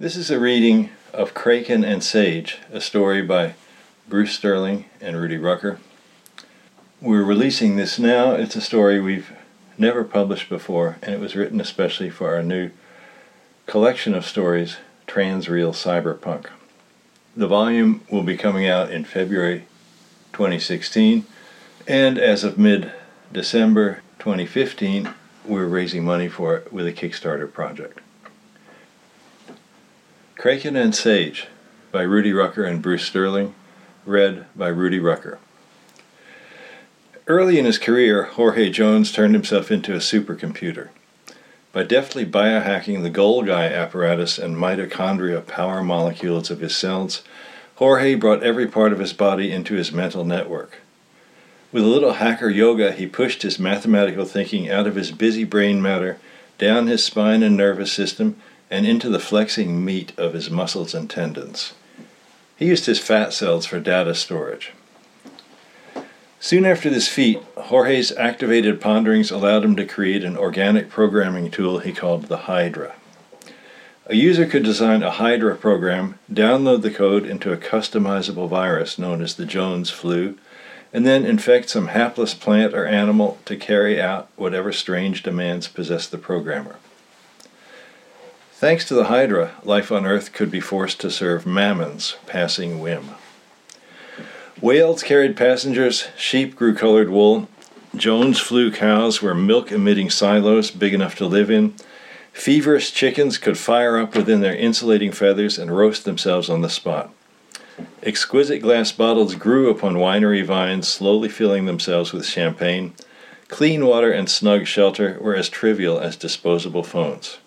This is a reading of Kraken and Sage, a story by Bruce Sterling and Rudy Rucker. We're releasing this now. It's a story we've never published before, and it was written especially for our new collection of stories, Transreal Cyberpunk. The volume will be coming out in February 2016, and as of mid December 2015, we're raising money for it with a Kickstarter project. Kraken and Sage by Rudy Rucker and Bruce Sterling, read by Rudy Rucker. Early in his career, Jorge Jones turned himself into a supercomputer. By deftly biohacking the Golgi apparatus and mitochondria power molecules of his cells, Jorge brought every part of his body into his mental network. With a little hacker yoga, he pushed his mathematical thinking out of his busy brain matter, down his spine and nervous system, and into the flexing meat of his muscles and tendons. He used his fat cells for data storage. Soon after this feat, Jorge's activated ponderings allowed him to create an organic programming tool he called the Hydra. A user could design a Hydra program, download the code into a customizable virus known as the Jones flu, and then infect some hapless plant or animal to carry out whatever strange demands possessed the programmer. Thanks to the Hydra, life on Earth could be forced to serve Mammon's passing whim. Whales carried passengers, sheep grew colored wool, Jones flu cows were milk emitting silos big enough to live in, feverish chickens could fire up within their insulating feathers and roast themselves on the spot. Exquisite glass bottles grew upon winery vines, slowly filling themselves with champagne. Clean water and snug shelter were as trivial as disposable phones.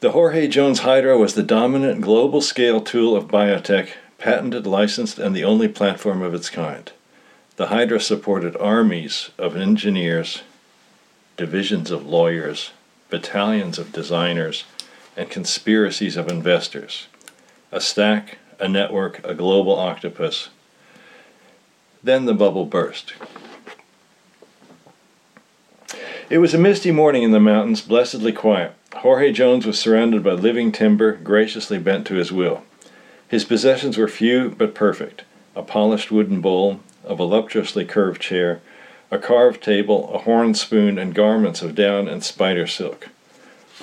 The Jorge Jones Hydra was the dominant global scale tool of biotech, patented, licensed, and the only platform of its kind. The Hydra supported armies of engineers, divisions of lawyers, battalions of designers, and conspiracies of investors. A stack, a network, a global octopus. Then the bubble burst. It was a misty morning in the mountains, blessedly quiet. Jorge Jones was surrounded by living timber, graciously bent to his will. His possessions were few but perfect a polished wooden bowl, a voluptuously curved chair, a carved table, a horn spoon, and garments of down and spider silk.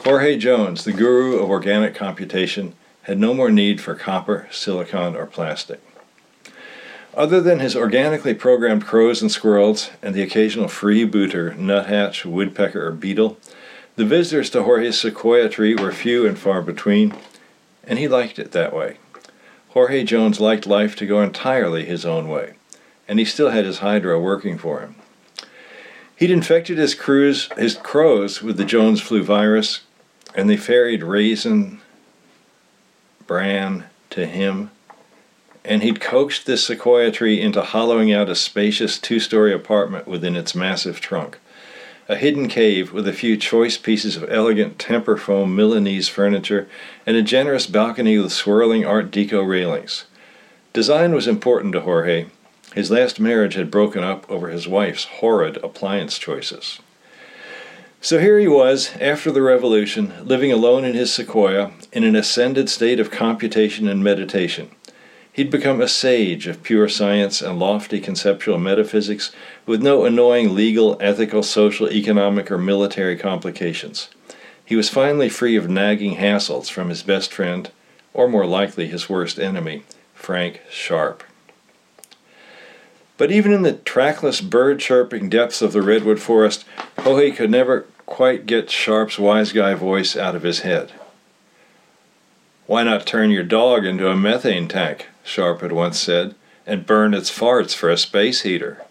Jorge Jones, the guru of organic computation, had no more need for copper, silicon, or plastic. Other than his organically programmed crows and squirrels and the occasional freebooter, nuthatch, woodpecker, or beetle, the visitors to Jorge's sequoia tree were few and far between, and he liked it that way. Jorge Jones liked life to go entirely his own way, and he still had his hydra working for him. He'd infected his crews, his crows with the Jones flu virus, and they ferried raisin bran to him, and he'd coaxed this sequoia tree into hollowing out a spacious two story apartment within its massive trunk a hidden cave with a few choice pieces of elegant temper foam Milanese furniture, and a generous balcony with swirling Art Deco railings. Design was important to Jorge. His last marriage had broken up over his wife's horrid appliance choices. So here he was, after the revolution, living alone in his sequoia, in an ascended state of computation and meditation. He'd become a sage of pure science and lofty conceptual metaphysics with no annoying legal, ethical, social, economic, or military complications. He was finally free of nagging hassles from his best friend, or more likely his worst enemy, Frank Sharp. But even in the trackless bird chirping depths of the redwood forest, Jorge could never quite get Sharp's wise guy voice out of his head. Why not turn your dog into a methane tank? Sharp had once said, and burn its farts for a space heater.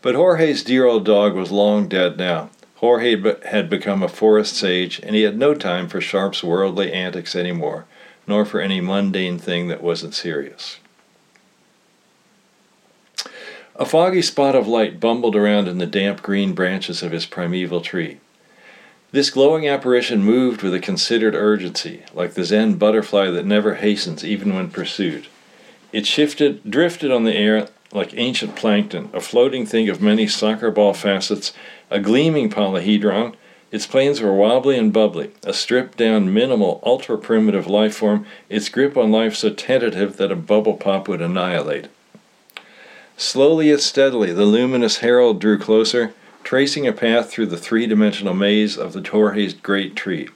But Jorge's dear old dog was long dead now. Jorge had become a forest sage, and he had no time for Sharp's worldly antics any more, nor for any mundane thing that wasn't serious. A foggy spot of light bumbled around in the damp green branches of his primeval tree. This glowing apparition moved with a considered urgency, like the Zen butterfly that never hastens even when pursued. It shifted, drifted on the air like ancient plankton, a floating thing of many soccer ball facets, a gleaming polyhedron, Its planes were wobbly and bubbly, a stripped down, minimal, ultra primitive life form, its grip on life so tentative that a bubble pop would annihilate. Slowly yet steadily, the luminous herald drew closer, tracing a path through the three dimensional maze of the Jorge's great tree.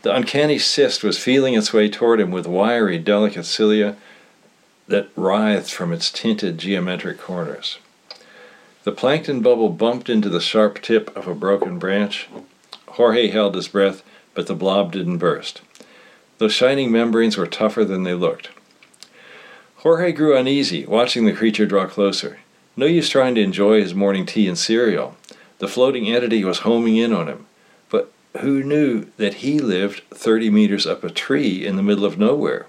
The uncanny cyst was feeling its way toward him with wiry, delicate cilia that writhed from its tinted geometric corners. The plankton bubble bumped into the sharp tip of a broken branch. Jorge held his breath, but the blob didn't burst. Those shining membranes were tougher than they looked. Jorge grew uneasy, watching the creature draw closer. No use trying to enjoy his morning tea and cereal. The floating entity was homing in on him. But who knew that he lived 30 meters up a tree in the middle of nowhere?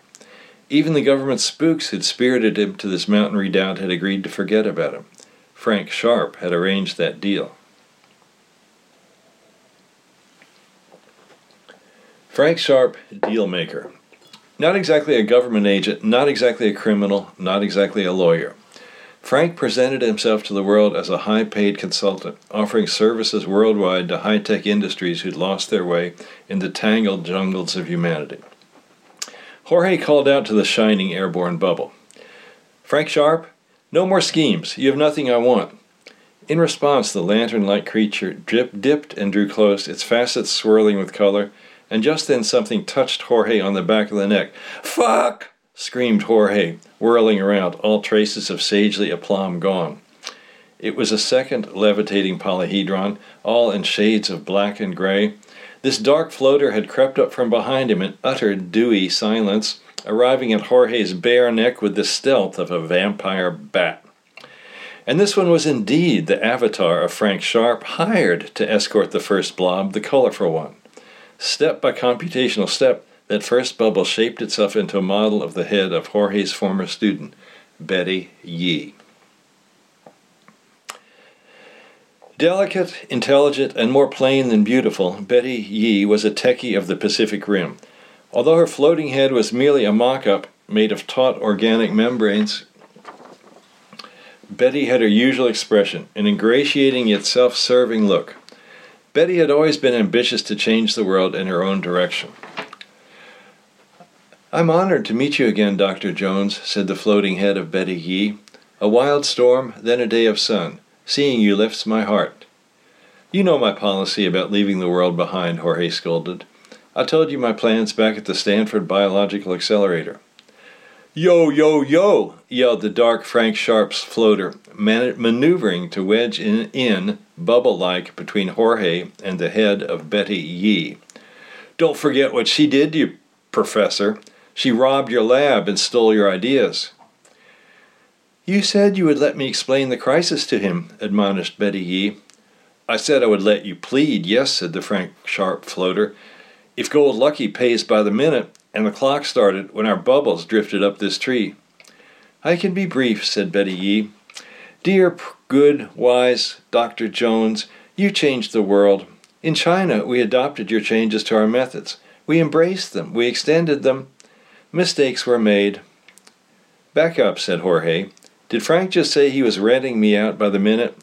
Even the government spooks who'd spirited him to this mountain redoubt had agreed to forget about him. Frank Sharp had arranged that deal. Frank Sharp, deal maker. Not exactly a government agent, not exactly a criminal, not exactly a lawyer. Frank presented himself to the world as a high paid consultant, offering services worldwide to high tech industries who'd lost their way in the tangled jungles of humanity. Jorge called out to the shining airborne bubble Frank Sharp, no more schemes. You have nothing I want. In response, the lantern like creature drip, dipped and drew close, its facets swirling with color, and just then something touched Jorge on the back of the neck. Fuck! screamed Jorge, whirling around, all traces of sagely aplomb gone. It was a second levitating polyhedron, all in shades of black and gray, this dark floater had crept up from behind him in utter dewy silence, arriving at Jorge's bare neck with the stealth of a vampire bat. And this one was indeed the avatar of Frank Sharp, hired to escort the first blob, the colorful one. Step by computational step, that first bubble shaped itself into a model of the head of Jorge's former student, Betty Yee. Delicate, intelligent, and more plain than beautiful, Betty Yee was a techie of the Pacific Rim. Although her floating head was merely a mock up made of taut organic membranes, Betty had her usual expression, an ingratiating yet self serving look. Betty had always been ambitious to change the world in her own direction. I'm honored to meet you again, Dr. Jones, said the floating head of Betty Yee. A wild storm, then a day of sun. Seeing you lifts my heart. You know my policy about leaving the world behind, Jorge scolded. I told you my plans back at the Stanford Biological Accelerator. Yo, yo, yo, yelled the dark Frank Sharp's floater, man- maneuvering to wedge in, in bubble like, between Jorge and the head of Betty Yee. Don't forget what she did to you, Professor. She robbed your lab and stole your ideas. You said you would let me explain the crisis to him, admonished Betty Yee. I said I would let you plead, yes, said the Frank Sharp floater. If Gold Lucky pays by the minute, and the clock started when our bubbles drifted up this tree. I can be brief, said Betty Yee. Dear, good, wise Dr. Jones, you changed the world. In China, we adopted your changes to our methods. We embraced them. We extended them. Mistakes were made. Back up, said Jorge. Did Frank just say he was renting me out by the minute?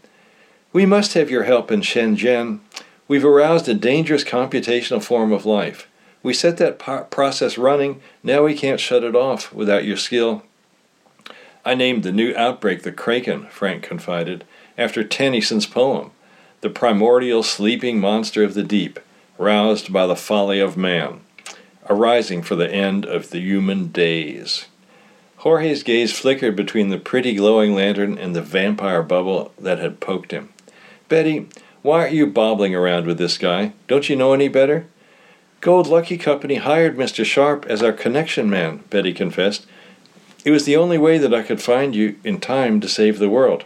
We must have your help in Shenzhen. We've aroused a dangerous computational form of life. We set that po- process running, now we can't shut it off without your skill. I named the new outbreak the Kraken, Frank confided, after Tennyson's poem, the primordial sleeping monster of the deep, roused by the folly of man, arising for the end of the human days. Jorge's gaze flickered between the pretty glowing lantern and the vampire bubble that had poked him. Betty, why aren't you bobbling around with this guy? Don't you know any better? Gold Lucky Company hired Mr. Sharp as our connection man, Betty confessed. It was the only way that I could find you in time to save the world.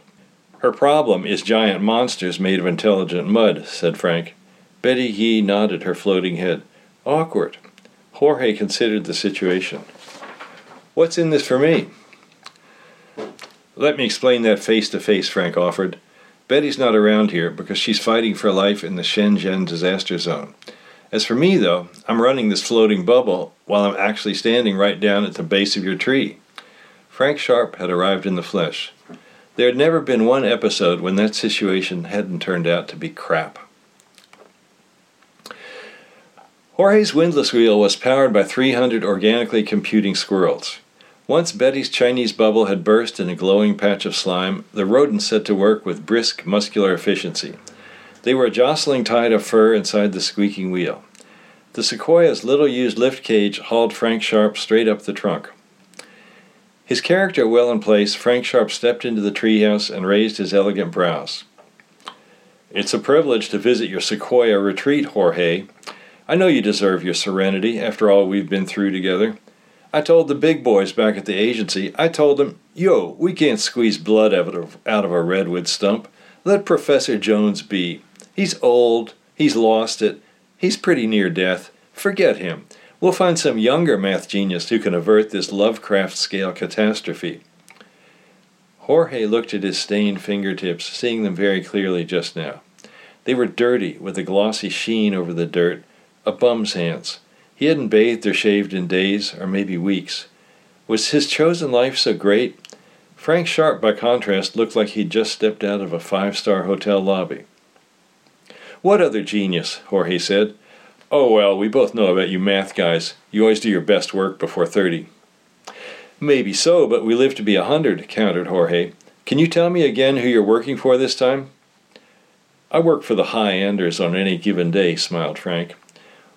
Her problem is giant monsters made of intelligent mud, said Frank. Betty Yee nodded her floating head. Awkward. Jorge considered the situation. What's in this for me? Let me explain that face to face, Frank offered. Betty's not around here because she's fighting for life in the Shenzhen disaster zone. As for me, though, I'm running this floating bubble while I'm actually standing right down at the base of your tree. Frank Sharp had arrived in the flesh. There had never been one episode when that situation hadn't turned out to be crap. Jorge's windlass wheel was powered by 300 organically computing squirrels. Once Betty's Chinese bubble had burst in a glowing patch of slime, the rodents set to work with brisk, muscular efficiency. They were a jostling tide of fur inside the squeaking wheel. The Sequoia's little used lift cage hauled Frank Sharp straight up the trunk. His character well in place, Frank Sharp stepped into the treehouse and raised his elegant brows. It's a privilege to visit your Sequoia retreat, Jorge, I know you deserve your serenity after all we've been through together. I told the big boys back at the agency, I told them, yo, we can't squeeze blood out of, out of a redwood stump. Let Professor Jones be. He's old, he's lost it, he's pretty near death. Forget him. We'll find some younger math genius who can avert this Lovecraft scale catastrophe. Jorge looked at his stained fingertips, seeing them very clearly just now. They were dirty, with a glossy sheen over the dirt, a bum's hands. He hadn't bathed or shaved in days, or maybe weeks. Was his chosen life so great? Frank Sharp, by contrast, looked like he'd just stepped out of a five star hotel lobby. What other genius? Jorge said. Oh, well, we both know about you math guys. You always do your best work before 30. Maybe so, but we live to be a hundred, countered Jorge. Can you tell me again who you're working for this time? I work for the high enders on any given day, smiled Frank.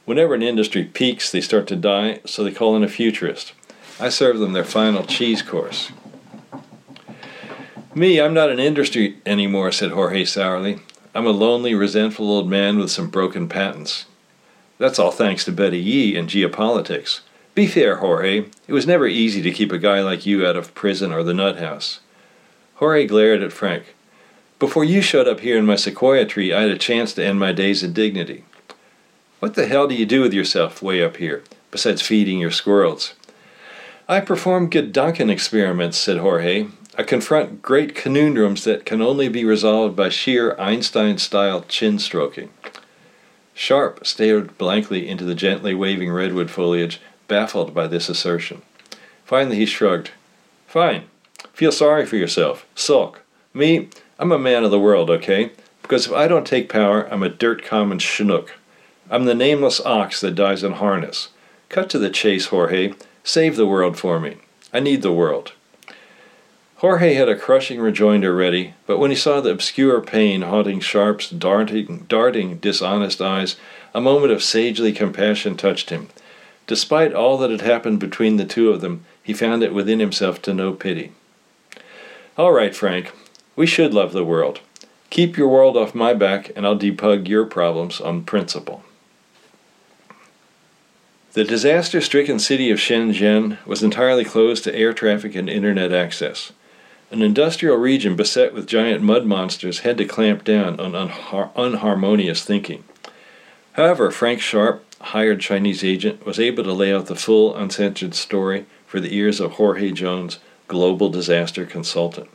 Whenever an industry peaks, they start to die, so they call in a futurist. I serve them their final cheese course. Me, I'm not an industry anymore, said Jorge sourly. I'm a lonely, resentful old man with some broken patents. That's all thanks to Betty Yee and geopolitics. Be fair, Jorge. It was never easy to keep a guy like you out of prison or the nut house. Jorge glared at Frank. Before you showed up here in my sequoia tree, I had a chance to end my days in dignity. What the hell do you do with yourself way up here, besides feeding your squirrels? I perform Gedanken experiments, said Jorge. I confront great conundrums that can only be resolved by sheer Einstein style chin stroking. Sharp stared blankly into the gently waving redwood foliage, baffled by this assertion. Finally, he shrugged. Fine. Feel sorry for yourself. Sulk. Me, I'm a man of the world, okay? Because if I don't take power, I'm a dirt common schnook. I'm the nameless ox that dies in harness. Cut to the chase, Jorge. Save the world for me. I need the world. Jorge had a crushing rejoinder ready, but when he saw the obscure pain haunting Sharp's darting, darting, dishonest eyes, a moment of sagely compassion touched him. Despite all that had happened between the two of them, he found it within himself to know pity. All right, Frank, we should love the world. Keep your world off my back, and I'll debug your problems on principle. The disaster stricken city of Shenzhen was entirely closed to air traffic and internet access. An industrial region beset with giant mud monsters had to clamp down on unhar- unharmonious thinking. However, Frank Sharp, hired Chinese agent, was able to lay out the full, uncensored story for the ears of Jorge Jones, global disaster consultant.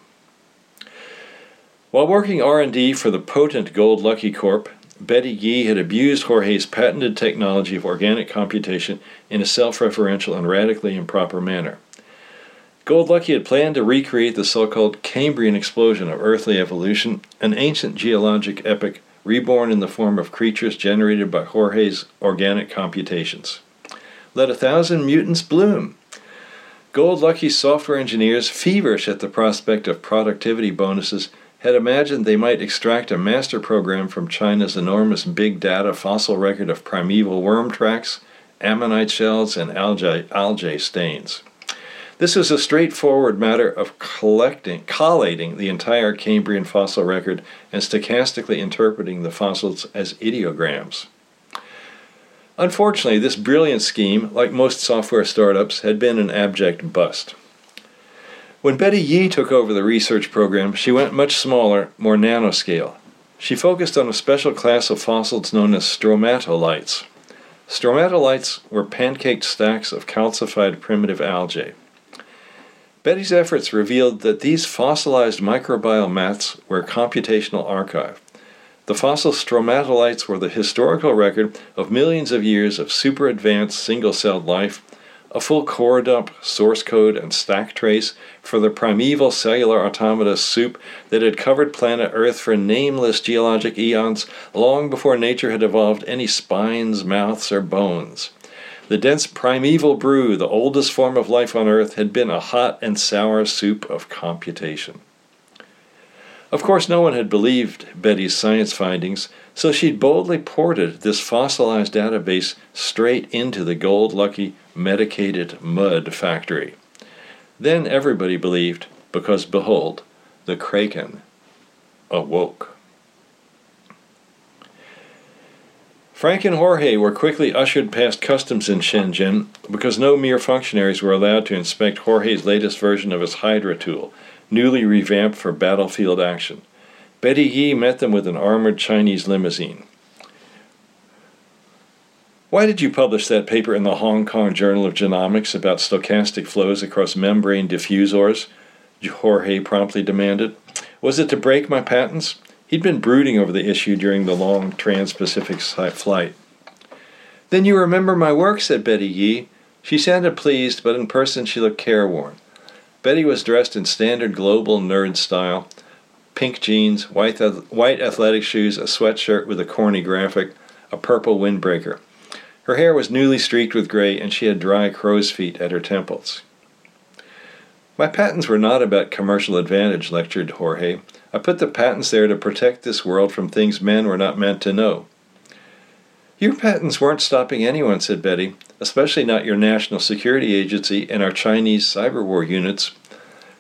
While working R&D for the potent Gold Lucky Corp, Betty Yee had abused Jorge's patented technology of organic computation in a self referential and radically improper manner. Gold Lucky had planned to recreate the so called Cambrian explosion of earthly evolution, an ancient geologic epoch reborn in the form of creatures generated by Jorge's organic computations. Let a thousand mutants bloom! Gold Lucky's software engineers, feverish at the prospect of productivity bonuses, had imagined they might extract a master program from China's enormous big data fossil record of primeval worm tracks, ammonite shells, and algae, algae stains. This is a straightforward matter of collecting, collating the entire Cambrian fossil record and stochastically interpreting the fossils as ideograms. Unfortunately, this brilliant scheme, like most software startups, had been an abject bust. When Betty Yee took over the research program, she went much smaller, more nanoscale. She focused on a special class of fossils known as stromatolites. Stromatolites were pancaked stacks of calcified primitive algae. Betty's efforts revealed that these fossilized microbial mats were a computational archive. The fossil stromatolites were the historical record of millions of years of super advanced single celled life a full core dump, source code, and stack trace for the primeval cellular automata soup that had covered planet Earth for nameless geologic eons long before nature had evolved any spines, mouths, or bones. The dense primeval brew, the oldest form of life on Earth, had been a hot and sour soup of computation. Of course, no one had believed Betty's science findings, so she'd boldly ported this fossilized database straight into the gold lucky medicated mud factory. Then everybody believed, because behold, the Kraken awoke. Frank and Jorge were quickly ushered past customs in Shenzhen because no mere functionaries were allowed to inspect Jorge's latest version of his Hydra tool, newly revamped for battlefield action. Betty Yee met them with an armored Chinese limousine. Why did you publish that paper in the Hong Kong Journal of Genomics about stochastic flows across membrane diffusors? Jorge promptly demanded. Was it to break my patents? He'd been brooding over the issue during the long trans Pacific flight. Then you remember my work, said Betty Yee. She sounded pleased, but in person she looked careworn. Betty was dressed in standard global nerd style pink jeans, white, white athletic shoes, a sweatshirt with a corny graphic, a purple windbreaker. Her hair was newly streaked with gray, and she had dry crow's feet at her temples. My patents were not about commercial advantage, lectured Jorge. I put the patents there to protect this world from things men were not meant to know. Your patents weren't stopping anyone, said Betty, especially not your National Security Agency and our Chinese cyber war units.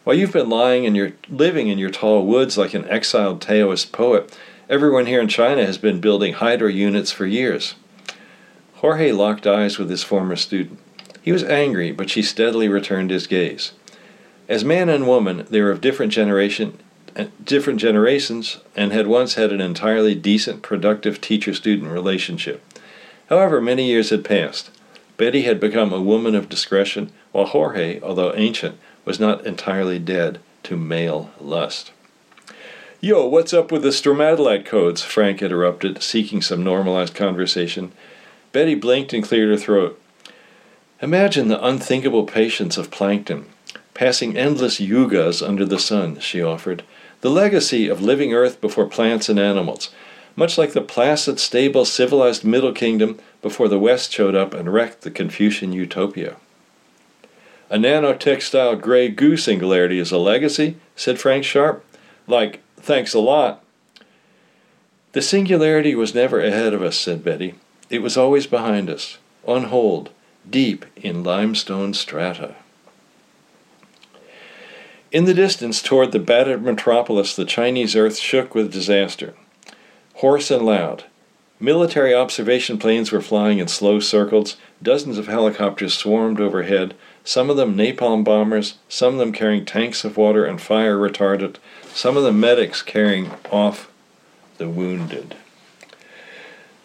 While you've been lying and you're living in your tall woods like an exiled Taoist poet, everyone here in China has been building Hydra units for years. Jorge locked eyes with his former student. He was angry, but she steadily returned his gaze. As man and woman, they were of different generation, uh, different generations, and had once had an entirely decent, productive teacher-student relationship. However, many years had passed. Betty had become a woman of discretion, while Jorge, although ancient, was not entirely dead to male lust. Yo, what's up with the stromatolite codes? Frank interrupted, seeking some normalized conversation. Betty blinked and cleared her throat. Imagine the unthinkable patience of plankton, passing endless yugas under the sun, she offered. The legacy of living earth before plants and animals, much like the placid, stable, civilized Middle Kingdom before the West showed up and wrecked the Confucian utopia. A nanotextile gray goo singularity is a legacy, said Frank Sharp. Like, thanks a lot. The singularity was never ahead of us, said Betty. It was always behind us, on hold, deep in limestone strata. In the distance, toward the battered metropolis, the Chinese earth shook with disaster. Hoarse and loud. Military observation planes were flying in slow circles, dozens of helicopters swarmed overhead, some of them napalm bombers, some of them carrying tanks of water and fire retardant, some of them medics carrying off the wounded.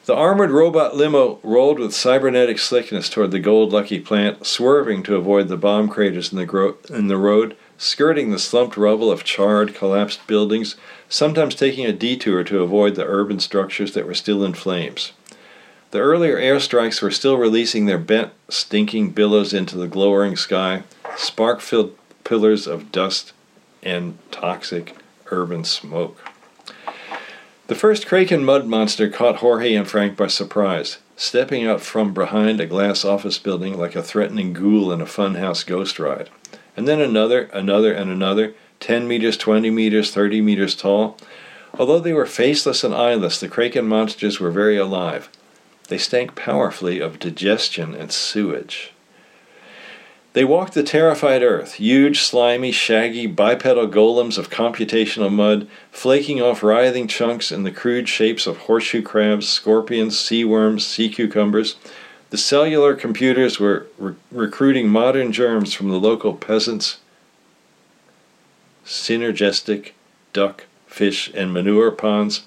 The armored robot limo rolled with cybernetic slickness toward the Gold Lucky plant, swerving to avoid the bomb craters in the, gro- in the road, skirting the slumped rubble of charred, collapsed buildings, sometimes taking a detour to avoid the urban structures that were still in flames. The earlier airstrikes were still releasing their bent, stinking billows into the glowering sky, spark filled pillars of dust and toxic urban smoke. The first Kraken mud monster caught Jorge and Frank by surprise, stepping out from behind a glass office building like a threatening ghoul in a funhouse ghost ride. And then another, another, and another, 10 meters, 20 meters, 30 meters tall. Although they were faceless and eyeless, the Kraken monsters were very alive. They stank powerfully of digestion and sewage. They walked the terrified earth, huge, slimy, shaggy, bipedal golems of computational mud, flaking off writhing chunks in the crude shapes of horseshoe crabs, scorpions, sea worms, sea cucumbers. The cellular computers were re- recruiting modern germs from the local peasants. Synergistic duck, fish, and manure ponds,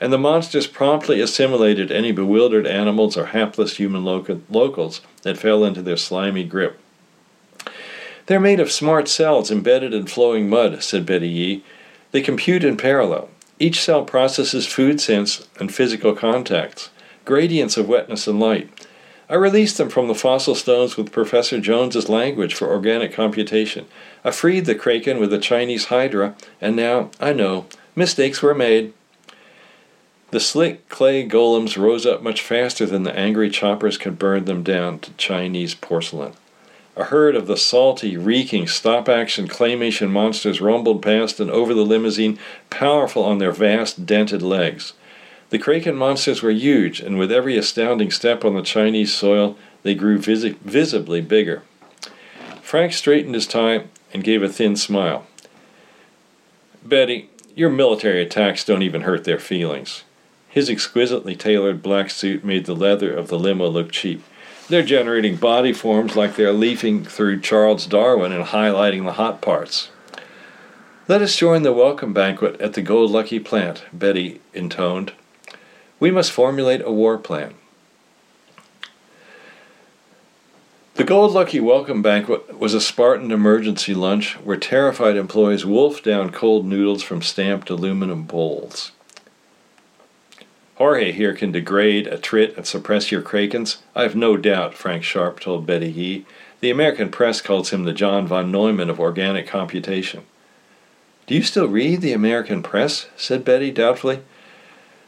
and the monsters promptly assimilated any bewildered animals or hapless human locals that fell into their slimy grip. They're made of smart cells embedded in flowing mud, said Betty Yee. They compute in parallel. Each cell processes food sense and physical contacts, gradients of wetness and light. I released them from the fossil stones with Professor Jones's language for organic computation. I freed the kraken with the Chinese hydra, and now I know mistakes were made. The slick clay golems rose up much faster than the angry choppers could burn them down to Chinese porcelain. A herd of the salty, reeking, stop action claymation monsters rumbled past and over the limousine, powerful on their vast, dented legs. The Kraken monsters were huge, and with every astounding step on the Chinese soil, they grew visi- visibly bigger. Frank straightened his tie and gave a thin smile. Betty, your military attacks don't even hurt their feelings. His exquisitely tailored black suit made the leather of the limo look cheap. They're generating body forms like they're leafing through Charles Darwin and highlighting the hot parts. Let us join the welcome banquet at the Gold Lucky plant, Betty intoned. We must formulate a war plan. The Gold Lucky Welcome Banquet was a Spartan emergency lunch where terrified employees wolfed down cold noodles from stamped aluminum bowls. Jorge here can degrade, attrit, and suppress your krakens. I have no doubt, Frank Sharp told Betty He. The American press calls him the John von Neumann of organic computation. Do you still read the American press? said Betty doubtfully.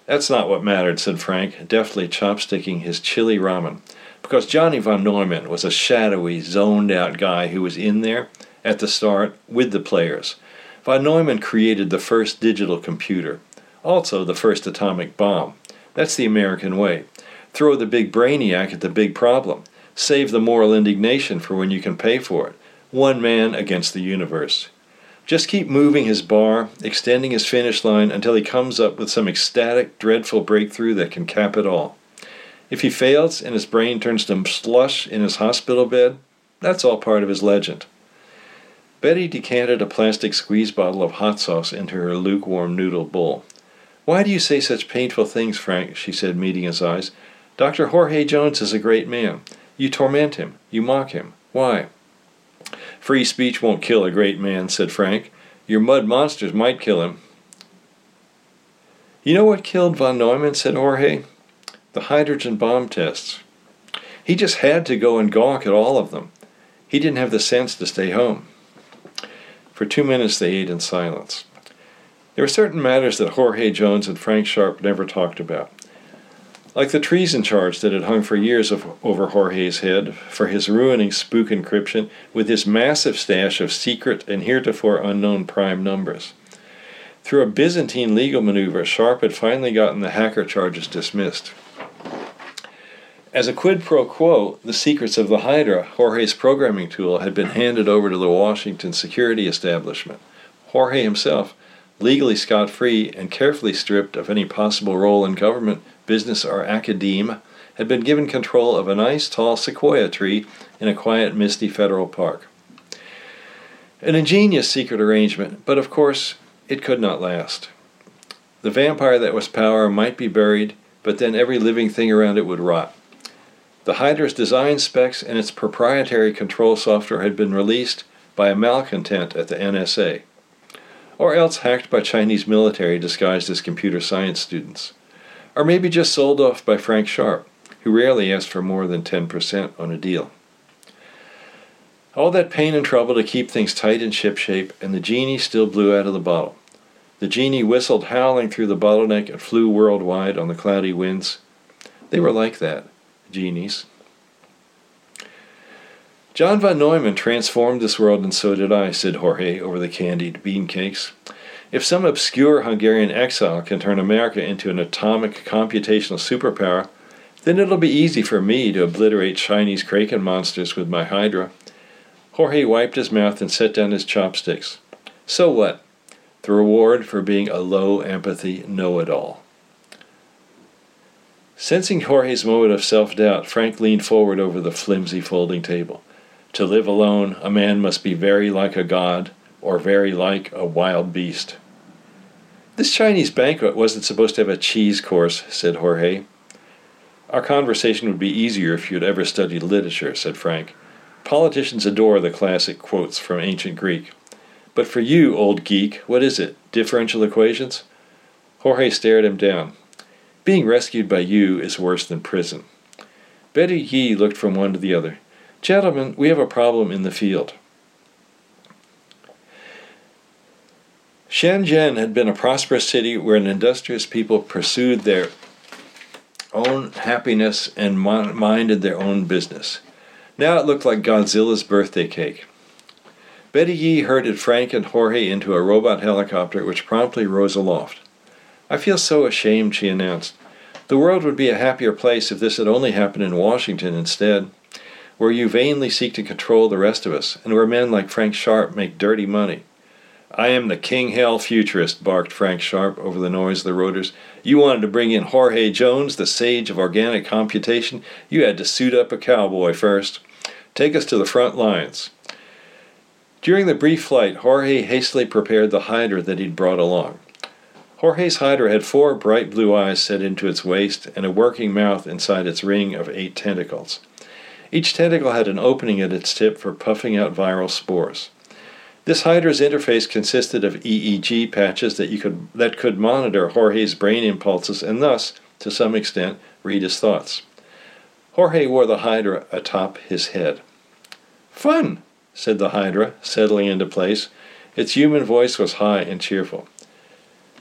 That's not what mattered, said Frank, deftly chopsticking his chili ramen. Because Johnny von Neumann was a shadowy, zoned out guy who was in there, at the start, with the players. Von Neumann created the first digital computer, also the first atomic bomb. That's the American way. Throw the big brainiac at the big problem. Save the moral indignation for when you can pay for it. One man against the universe. Just keep moving his bar, extending his finish line until he comes up with some ecstatic, dreadful breakthrough that can cap it all. If he fails and his brain turns to slush in his hospital bed, that's all part of his legend. Betty decanted a plastic squeeze bottle of hot sauce into her lukewarm noodle bowl. Why do you say such painful things, Frank? she said, meeting his eyes. Dr. Jorge Jones is a great man. You torment him. You mock him. Why? Free speech won't kill a great man, said Frank. Your mud monsters might kill him. You know what killed von Neumann, said Jorge? The hydrogen bomb tests. He just had to go and gawk at all of them. He didn't have the sense to stay home. For two minutes they ate in silence. There were certain matters that Jorge Jones and Frank Sharp never talked about like the treason charge that had hung for years of, over Jorge's head for his ruining spook encryption with his massive stash of secret and heretofore unknown prime numbers. Through a Byzantine legal maneuver, Sharp had finally gotten the hacker charges dismissed. As a quid pro quo, the secrets of the Hydra, Jorge's programming tool, had been handed over to the Washington security establishment. Jorge himself, legally scot free and carefully stripped of any possible role in government, business, or academe, had been given control of a nice tall sequoia tree in a quiet, misty federal park. An ingenious secret arrangement, but of course it could not last. The vampire that was power might be buried, but then every living thing around it would rot. The Hydra's design specs and its proprietary control software had been released by a malcontent at the NSA, or else hacked by Chinese military disguised as computer science students or maybe just sold off by Frank Sharp, who rarely asked for more than 10% on a deal. All that pain and trouble to keep things tight and shipshape, and the genie still blew out of the bottle. The genie whistled howling through the bottleneck and flew worldwide on the cloudy winds. They were like that, genies. John von Neumann transformed this world, and so did I, said Jorge over the candied bean cakes. If some obscure Hungarian exile can turn America into an atomic computational superpower, then it'll be easy for me to obliterate Chinese kraken monsters with my Hydra. Jorge wiped his mouth and set down his chopsticks. So what? The reward for being a low empathy know it all. Sensing Jorge's moment of self doubt, Frank leaned forward over the flimsy folding table. To live alone, a man must be very like a god, or very like a wild beast. This Chinese banquet wasn't supposed to have a cheese course, said Jorge. Our conversation would be easier if you'd ever studied literature, said Frank. Politicians adore the classic quotes from ancient Greek. But for you, old geek, what is it? Differential equations? Jorge stared him down. Being rescued by you is worse than prison. Betty Yee looked from one to the other. Gentlemen, we have a problem in the field. Shenzhen had been a prosperous city where an industrious people pursued their own happiness and minded their own business. Now it looked like Godzilla's birthday cake. Betty Yee herded Frank and Jorge into a robot helicopter which promptly rose aloft. I feel so ashamed, she announced. The world would be a happier place if this had only happened in Washington instead, where you vainly seek to control the rest of us, and where men like Frank Sharp make dirty money. I am the King Hell futurist, barked Frank Sharp over the noise of the rotors. You wanted to bring in Jorge Jones, the sage of organic computation. You had to suit up a cowboy first. Take us to the front lines. During the brief flight, Jorge hastily prepared the Hydra that he'd brought along. Jorge's hydra had four bright blue eyes set into its waist and a working mouth inside its ring of eight tentacles. Each tentacle had an opening at its tip for puffing out viral spores. This hydra's interface consisted of EEG patches that, you could, that could monitor Jorge's brain impulses and thus, to some extent, read his thoughts. Jorge wore the hydra atop his head. Fun, said the hydra, settling into place. Its human voice was high and cheerful.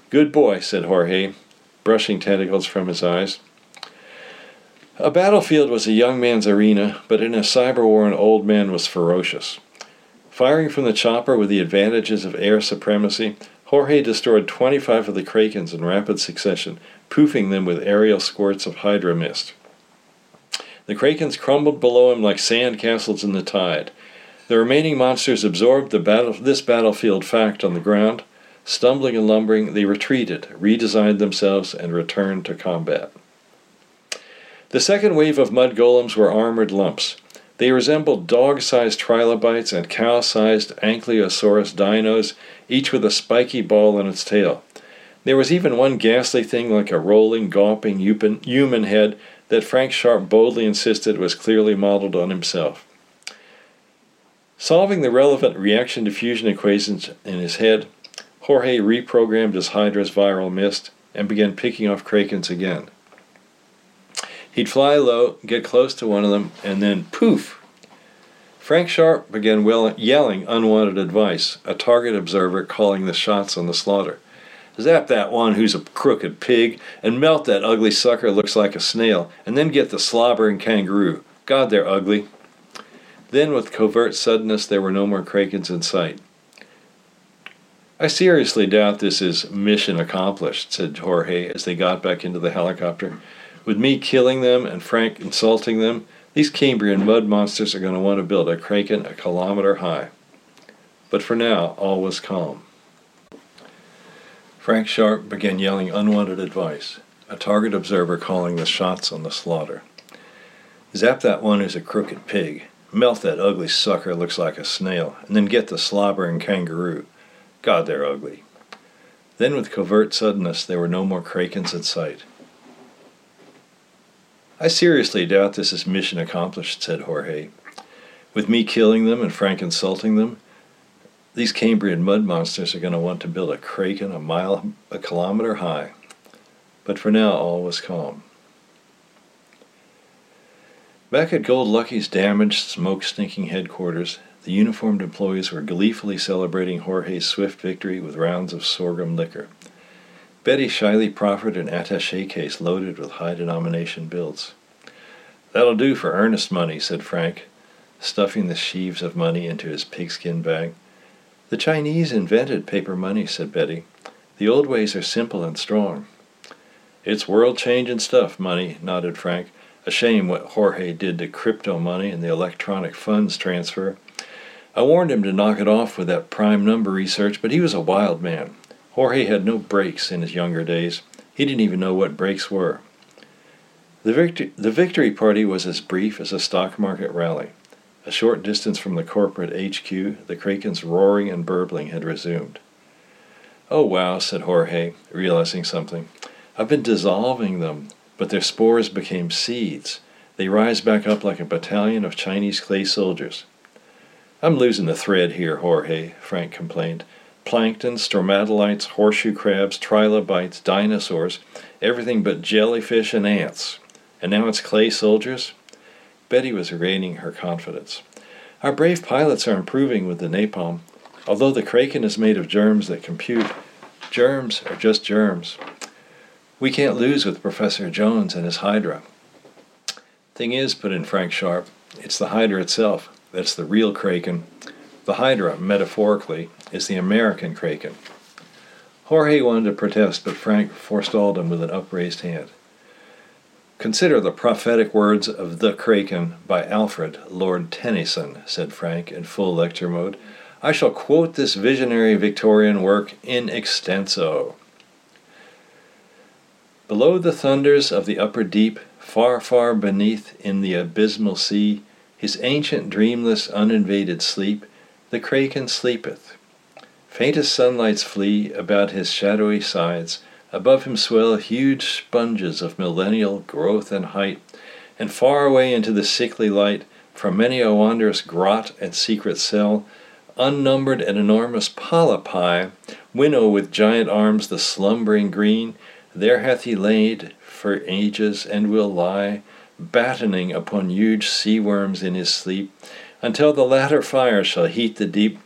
Good boy, said Jorge, brushing tentacles from his eyes. A battlefield was a young man's arena, but in a cyber war, an old man was ferocious. Firing from the chopper with the advantages of air supremacy, Jorge destroyed 25 of the Krakens in rapid succession, poofing them with aerial squirts of Hydra mist. The Krakens crumbled below him like sand castles in the tide. The remaining monsters absorbed battle, this battlefield fact on the ground, Stumbling and lumbering, they retreated, redesigned themselves, and returned to combat. The second wave of mud golems were armored lumps. They resembled dog sized trilobites and cow sized ankylosaurus dinos, each with a spiky ball in its tail. There was even one ghastly thing like a rolling, gawping human head that Frank Sharp boldly insisted was clearly modeled on himself. Solving the relevant reaction diffusion equations in his head, Jorge reprogrammed his Hydra's viral mist and began picking off Krakens again. He'd fly low, get close to one of them, and then poof! Frank Sharp began yelling unwanted advice, a target observer calling the shots on the slaughter. Zap that one who's a crooked pig, and melt that ugly sucker looks like a snail, and then get the slobbering kangaroo. God, they're ugly. Then, with covert suddenness, there were no more Krakens in sight. I seriously doubt this is mission accomplished, said Jorge as they got back into the helicopter. With me killing them and Frank insulting them, these Cambrian mud monsters are going to want to build a kraken a kilometer high. But for now, all was calm. Frank Sharp began yelling unwanted advice, a target observer calling the shots on the slaughter. Zap that one who's a crooked pig. Melt that ugly sucker looks like a snail, and then get the slobbering kangaroo. God, they're ugly. Then, with covert suddenness, there were no more Krakens in sight. I seriously doubt this is mission accomplished, said Jorge. With me killing them and Frank insulting them, these Cambrian mud monsters are going to want to build a kraken a mile, a kilometer high. But for now, all was calm. Back at Gold Lucky's damaged, smoke stinking headquarters, the uniformed employees were gleefully celebrating Jorge's swift victory with rounds of sorghum liquor. Betty shyly proffered an attache case loaded with high denomination bills. That'll do for earnest money, said Frank, stuffing the sheaves of money into his pigskin bag. The Chinese invented paper money, said Betty. The old ways are simple and strong. It's world changing stuff, money, nodded Frank. A shame what Jorge did to crypto money and the electronic funds transfer. I warned him to knock it off with that prime number research, but he was a wild man. Jorge had no brakes in his younger days. He didn't even know what brakes were. The, victory, the victory party was as brief as a stock market rally. A short distance from the corporate HQ, the Kraken's roaring and burbling had resumed. Oh, wow, said Jorge, realizing something. I've been dissolving them, but their spores became seeds. They rise back up like a battalion of Chinese clay soldiers. I'm losing the thread here, Jorge, Frank complained. Plankton, stromatolites, horseshoe crabs, trilobites, dinosaurs, everything but jellyfish and ants. And now it's clay soldiers? Betty was regaining her confidence. Our brave pilots are improving with the napalm. Although the Kraken is made of germs that compute, germs are just germs. We can't lose with Professor Jones and his Hydra. Thing is, put in Frank Sharp, it's the Hydra itself that's the real Kraken. The Hydra, metaphorically, is the American Kraken. Jorge wanted to protest, but Frank forestalled him with an upraised hand. Consider the prophetic words of The Kraken by Alfred, Lord Tennyson, said Frank in full lecture mode. I shall quote this visionary Victorian work in extenso. Below the thunders of the upper deep, far, far beneath in the abysmal sea, his ancient dreamless uninvaded sleep, the kraken sleepeth. Faintest sunlights flee about his shadowy sides, above him swell huge sponges of millennial growth and height, and far away into the sickly light, from many a wondrous grot and secret cell, unnumbered and enormous polypi winnow with giant arms the slumbering green, there hath he laid for ages and will lie, battening upon huge sea worms in his sleep, until the latter fire shall heat the deep.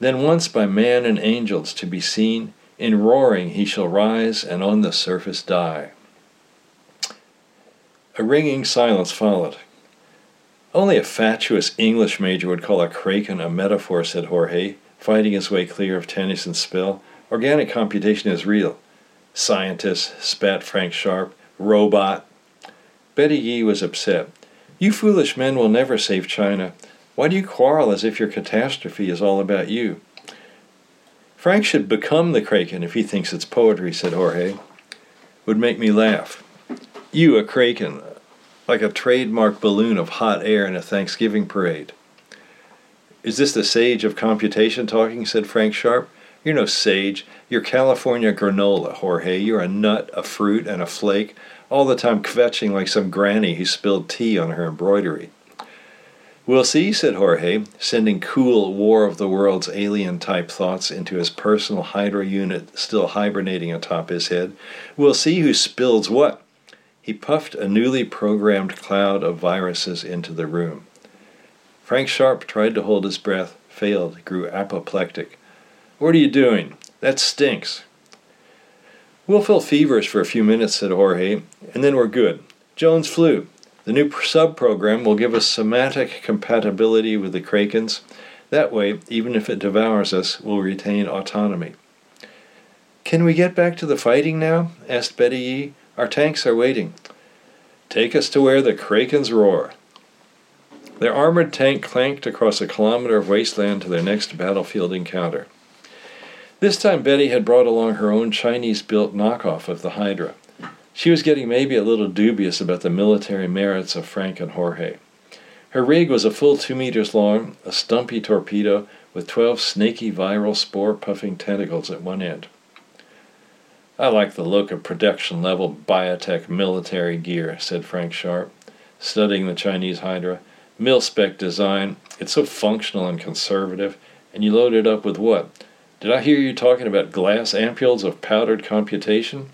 Then once by man and angels to be seen, in roaring he shall rise and on the surface die. A ringing silence followed. Only a fatuous English major would call a kraken a metaphor, said Jorge, fighting his way clear of Tennyson's spill. Organic computation is real. Scientist, spat Frank Sharp. Robot. Betty Yee was upset. You foolish men will never save China. Why do you quarrel as if your catastrophe is all about you? Frank should become the Kraken if he thinks it's poetry, said Jorge. Would make me laugh. You, a Kraken, like a trademark balloon of hot air in a Thanksgiving parade. Is this the sage of computation talking? said Frank Sharp. You're no sage. You're California granola, Jorge. You're a nut, a fruit, and a flake, all the time kvetching like some granny who spilled tea on her embroidery. We'll see, said Jorge, sending cool War of the Worlds alien type thoughts into his personal Hydra unit still hibernating atop his head. We'll see who spills what. He puffed a newly programmed cloud of viruses into the room. Frank Sharp tried to hold his breath, failed, grew apoplectic. What are you doing? That stinks. We'll feel feverish for a few minutes, said Jorge, and then we're good. Jones flu. The new sub program will give us somatic compatibility with the Krakens. That way, even if it devours us, we'll retain autonomy. Can we get back to the fighting now? asked Betty Yee. Our tanks are waiting. Take us to where the Krakens roar. Their armored tank clanked across a kilometer of wasteland to their next battlefield encounter. This time Betty had brought along her own Chinese built knockoff of the Hydra. She was getting maybe a little dubious about the military merits of Frank and Jorge. Her rig was a full two meters long, a stumpy torpedo with twelve snaky viral spore puffing tentacles at one end. I like the look of production level biotech military gear, said Frank Sharp, studying the Chinese Hydra. Mil spec design, it's so functional and conservative, and you load it up with what? Did I hear you talking about glass ampules of powdered computation?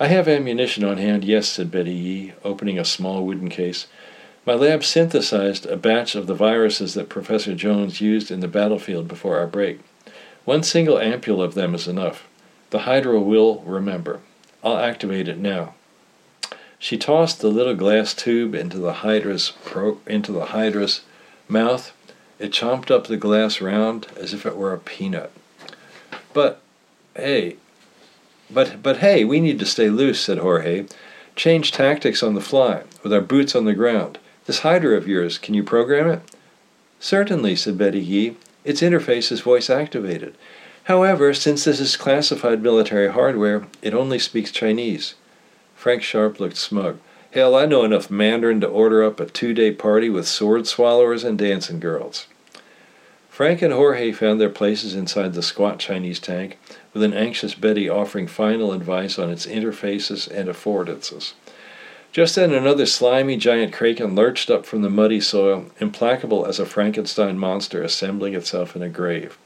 I have ammunition on hand, yes, said Betty Yee, opening a small wooden case. My lab synthesized a batch of the viruses that Professor Jones used in the battlefield before our break. One single ampule of them is enough. The Hydra will remember. I'll activate it now. She tossed the little glass tube into the Hydra's pro- into the Hydra's mouth it chomped up the glass round as if it were a peanut. But, hey, but, but hey, we need to stay loose, said Jorge. Change tactics on the fly, with our boots on the ground. This Hydra of yours, can you program it? Certainly, said Betty Yee. Its interface is voice activated. However, since this is classified military hardware, it only speaks Chinese. Frank Sharp looked smug. Hell, I know enough Mandarin to order up a two day party with sword swallowers and dancing girls. Frank and Jorge found their places inside the squat Chinese tank, with an anxious Betty offering final advice on its interfaces and affordances. Just then, another slimy giant kraken lurched up from the muddy soil, implacable as a Frankenstein monster assembling itself in a grave.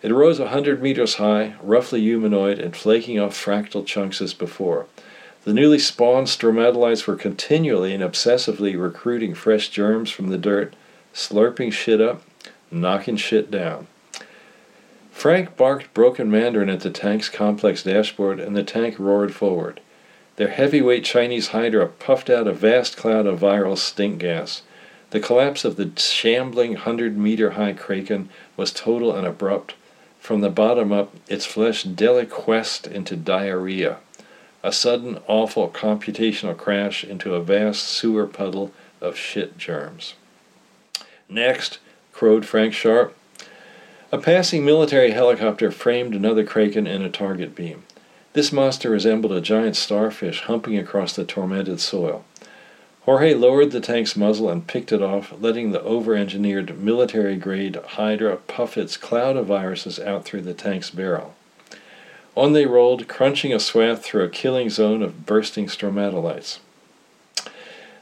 It rose a hundred meters high, roughly humanoid, and flaking off fractal chunks as before. The newly spawned stromatolites were continually and obsessively recruiting fresh germs from the dirt, slurping shit up, knocking shit down. Frank barked broken Mandarin at the tank's complex dashboard, and the tank roared forward. Their heavyweight Chinese Hydra puffed out a vast cloud of viral stink gas. The collapse of the shambling hundred meter high kraken was total and abrupt. From the bottom up, its flesh deliquesced into diarrhea a sudden, awful computational crash into a vast sewer puddle of shit germs. Next, crowed Frank Sharp. A passing military helicopter framed another kraken in a target beam. This monster resembled a giant starfish humping across the tormented soil. Jorge lowered the tank's muzzle and picked it off, letting the over engineered military grade Hydra puff its cloud of viruses out through the tank's barrel. On they rolled, crunching a swath through a killing zone of bursting stromatolites.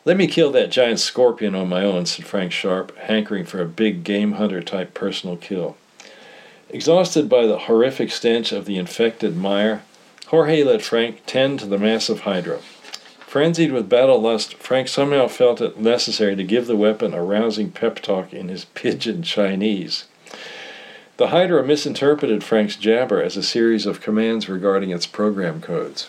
Let me kill that giant scorpion on my own, said Frank Sharp, hankering for a big game hunter type personal kill. Exhausted by the horrific stench of the infected mire, Jorge let Frank tend to the massive hydra. Frenzied with battle lust, Frank somehow felt it necessary to give the weapon a rousing pep talk in his pidgin Chinese. The Hydra misinterpreted Frank's jabber as a series of commands regarding its program codes.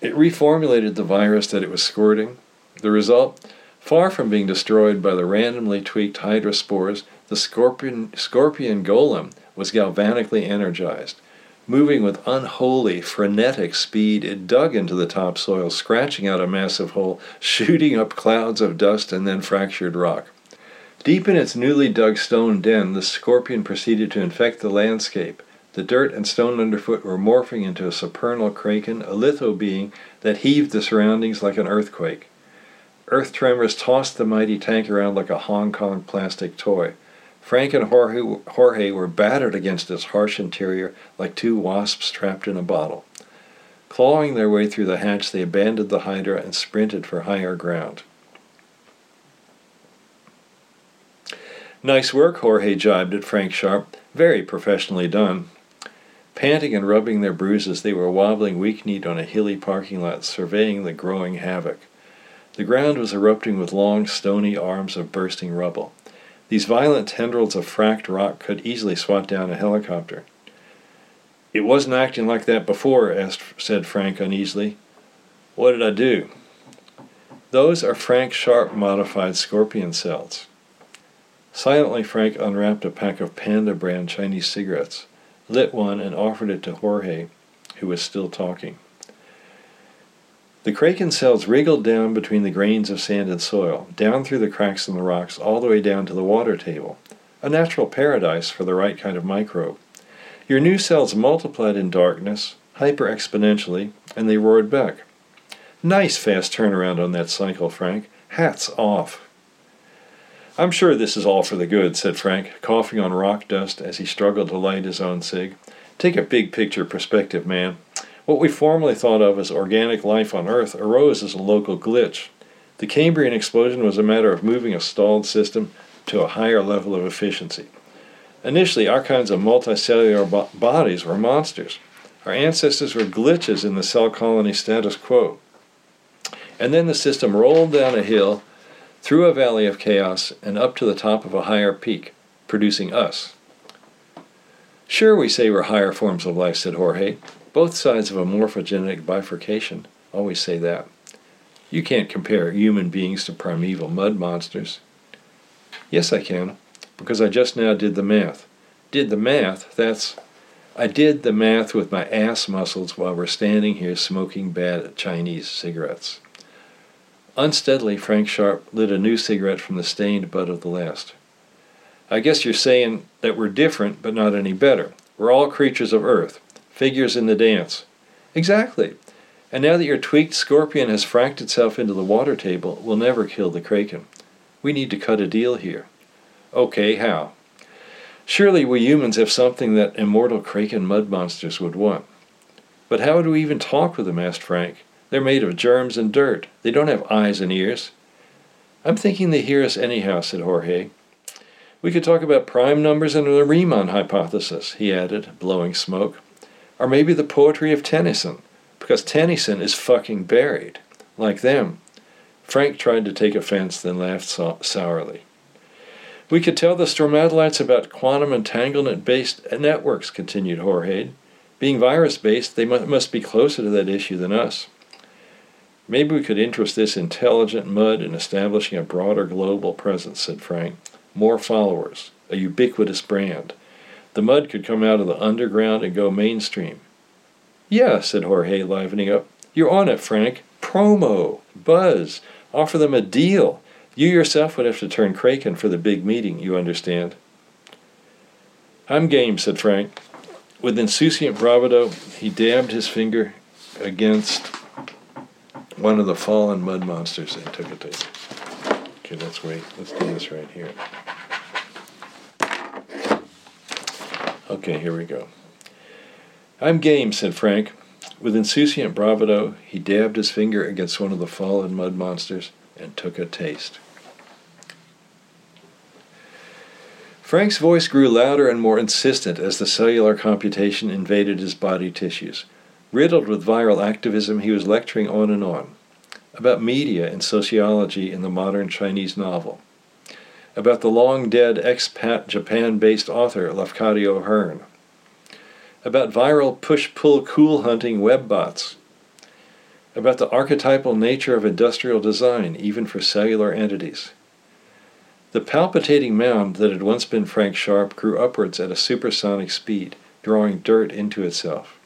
It reformulated the virus that it was squirting. The result, far from being destroyed by the randomly tweaked Hydra spores, the scorpion, scorpion golem was galvanically energized. Moving with unholy, frenetic speed, it dug into the topsoil, scratching out a massive hole, shooting up clouds of dust and then fractured rock. Deep in its newly dug stone den, the scorpion proceeded to infect the landscape. The dirt and stone underfoot were morphing into a supernal kraken, a litho being that heaved the surroundings like an earthquake. Earth tremors tossed the mighty tank around like a Hong Kong plastic toy. Frank and Jorge, were battered against its harsh interior like two wasps trapped in a bottle. Clawing their way through the hatch, they abandoned the Hydra and sprinted for higher ground. Nice work, Jorge jibed at Frank Sharp. Very professionally done. Panting and rubbing their bruises, they were wobbling weak kneed on a hilly parking lot, surveying the growing havoc. The ground was erupting with long, stony arms of bursting rubble. These violent tendrils of fracked rock could easily swat down a helicopter. It wasn't acting like that before, asked, said Frank uneasily. What did I do? Those are Frank Sharp modified scorpion cells. Silently, Frank unwrapped a pack of Panda brand Chinese cigarettes, lit one, and offered it to Jorge, who was still talking. The kraken cells wriggled down between the grains of sand and soil, down through the cracks in the rocks, all the way down to the water table, a natural paradise for the right kind of microbe. Your new cells multiplied in darkness, hyper exponentially, and they roared back. Nice fast turnaround on that cycle, Frank. Hats off. I'm sure this is all for the good, said Frank, coughing on rock dust as he struggled to light his own cig. Take a big picture perspective, man. What we formerly thought of as organic life on Earth arose as a local glitch. The Cambrian explosion was a matter of moving a stalled system to a higher level of efficiency. Initially, our kinds of multicellular bo- bodies were monsters. Our ancestors were glitches in the cell colony status quo. And then the system rolled down a hill through a valley of chaos and up to the top of a higher peak, producing us. Sure, we say we're higher forms of life, said Jorge. Both sides of a morphogenetic bifurcation always say that. You can't compare human beings to primeval mud monsters. Yes, I can, because I just now did the math. Did the math, that's. I did the math with my ass muscles while we're standing here smoking bad Chinese cigarettes. Unsteadily, Frank Sharp lit a new cigarette from the stained butt of the last. I guess you're saying that we're different, but not any better. We're all creatures of Earth, figures in the dance. Exactly. And now that your tweaked scorpion has fracked itself into the water table, we'll never kill the kraken. We need to cut a deal here. Okay, how? Surely we humans have something that immortal kraken mud monsters would want. But how do we even talk with them? asked Frank. They're made of germs and dirt. They don't have eyes and ears. I'm thinking they hear us anyhow, said Jorge. We could talk about prime numbers and the Riemann hypothesis, he added, blowing smoke. Or maybe the poetry of Tennyson. because Tennyson is fucking buried, like them. Frank tried to take offense, then laughed sourly. We could tell the stromatolites about quantum entanglement based networks, continued Jorge. Being virus based, they must be closer to that issue than us. Maybe we could interest this intelligent mud in establishing a broader global presence, said Frank. More followers, a ubiquitous brand. The mud could come out of the underground and go mainstream. Yeah, said Jorge, livening up. You're on it, Frank. Promo, buzz, offer them a deal. You yourself would have to turn Kraken for the big meeting, you understand. I'm game, said Frank. With insouciant bravado, he dabbed his finger against one of the fallen mud monsters and took it to Okay, let's wait. Let's do this right here. Okay, here we go. I'm game, said Frank. With insouciant bravado, he dabbed his finger against one of the fallen mud monsters and took a taste. Frank's voice grew louder and more insistent as the cellular computation invaded his body tissues. Riddled with viral activism, he was lecturing on and on about media and sociology in the modern Chinese novel, about the long dead expat Japan based author Lafcadio Hearn, about viral push pull cool hunting web bots, about the archetypal nature of industrial design, even for cellular entities. The palpitating mound that had once been Frank Sharp grew upwards at a supersonic speed, drawing dirt into itself.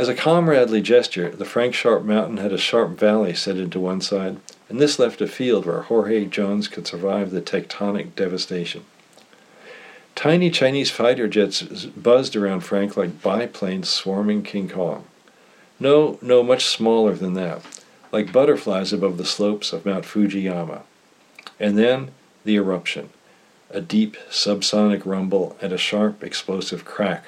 As a comradely gesture, the Frank Sharp mountain had a sharp valley set into one side, and this left a field where Jorge Jones could survive the tectonic devastation. Tiny Chinese fighter jets buzzed around Frank like biplanes swarming King Kong. No, no, much smaller than that, like butterflies above the slopes of Mount Fujiyama. And then, the eruption, a deep subsonic rumble, and a sharp explosive crack.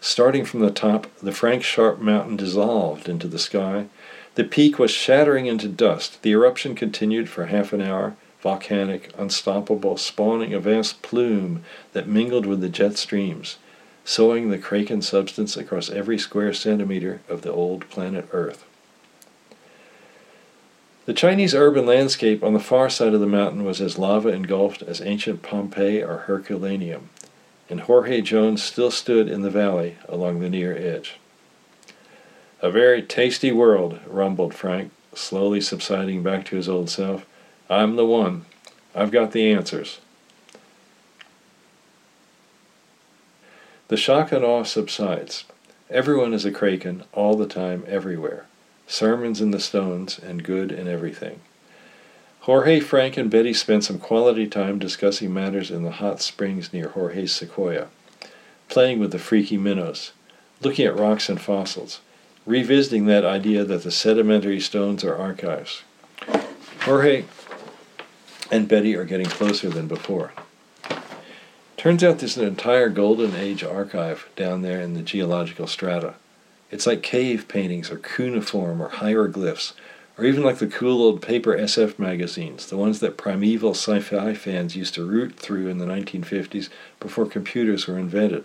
Starting from the top, the Frank Sharp mountain dissolved into the sky. The peak was shattering into dust. The eruption continued for half an hour, volcanic, unstoppable, spawning a vast plume that mingled with the jet streams, sowing the Kraken substance across every square centimeter of the old planet Earth. The Chinese urban landscape on the far side of the mountain was as lava engulfed as ancient Pompeii or Herculaneum, and Jorge Jones still stood in the valley along the near edge. A very tasty world, rumbled Frank, slowly subsiding back to his old self. I'm the one. I've got the answers. The shock and awe subsides. Everyone is a kraken, all the time, everywhere sermons in the stones, and good in everything. Jorge, Frank, and Betty spent some quality time discussing matters in the hot springs near Jorge's sequoia, playing with the freaky minnows, looking at rocks and fossils, revisiting that idea that the sedimentary stones are archives. Jorge and Betty are getting closer than before. Turns out there's an entire Golden Age archive down there in the geological strata. It's like cave paintings or cuneiform or hieroglyphs, or even like the cool old paper SF magazines, the ones that primeval sci fi fans used to root through in the 1950s before computers were invented.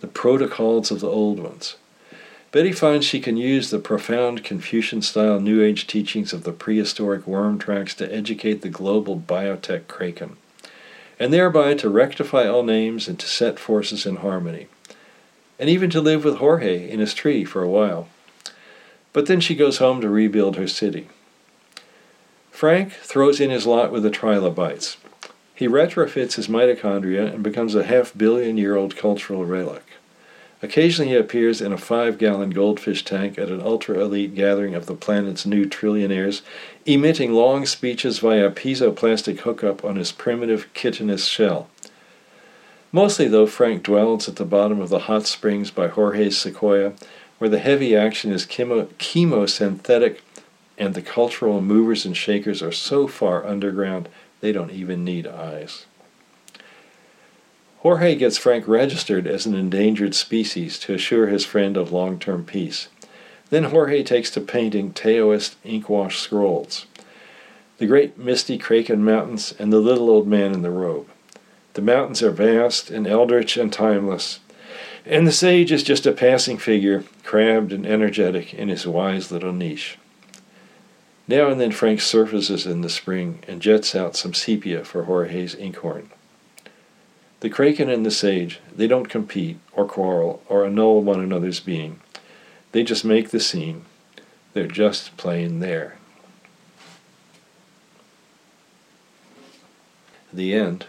The protocols of the old ones. Betty finds she can use the profound Confucian style New Age teachings of the prehistoric worm tracks to educate the global biotech kraken, and thereby to rectify all names and to set forces in harmony and even to live with Jorge in his tree for a while. But then she goes home to rebuild her city. Frank throws in his lot with the trilobites. He retrofits his mitochondria and becomes a half billion year old cultural relic. Occasionally he appears in a five gallon goldfish tank at an ultra elite gathering of the planet's new trillionaires, emitting long speeches via piezoplastic hookup on his primitive chitinous shell. Mostly, though, Frank dwells at the bottom of the hot springs by Jorge's Sequoia, where the heavy action is chemo- chemosynthetic and the cultural movers and shakers are so far underground they don't even need eyes. Jorge gets Frank registered as an endangered species to assure his friend of long term peace. Then Jorge takes to painting Taoist inkwash scrolls. The great misty Kraken Mountains and the little old man in the robe. The mountains are vast and eldritch and timeless. And the sage is just a passing figure, crabbed and energetic in his wise little niche. Now and then Frank surfaces in the spring and jets out some sepia for Jorge's inkhorn. The kraken and the sage, they don't compete or quarrel or annul one another's being. They just make the scene. They're just plain there. The end.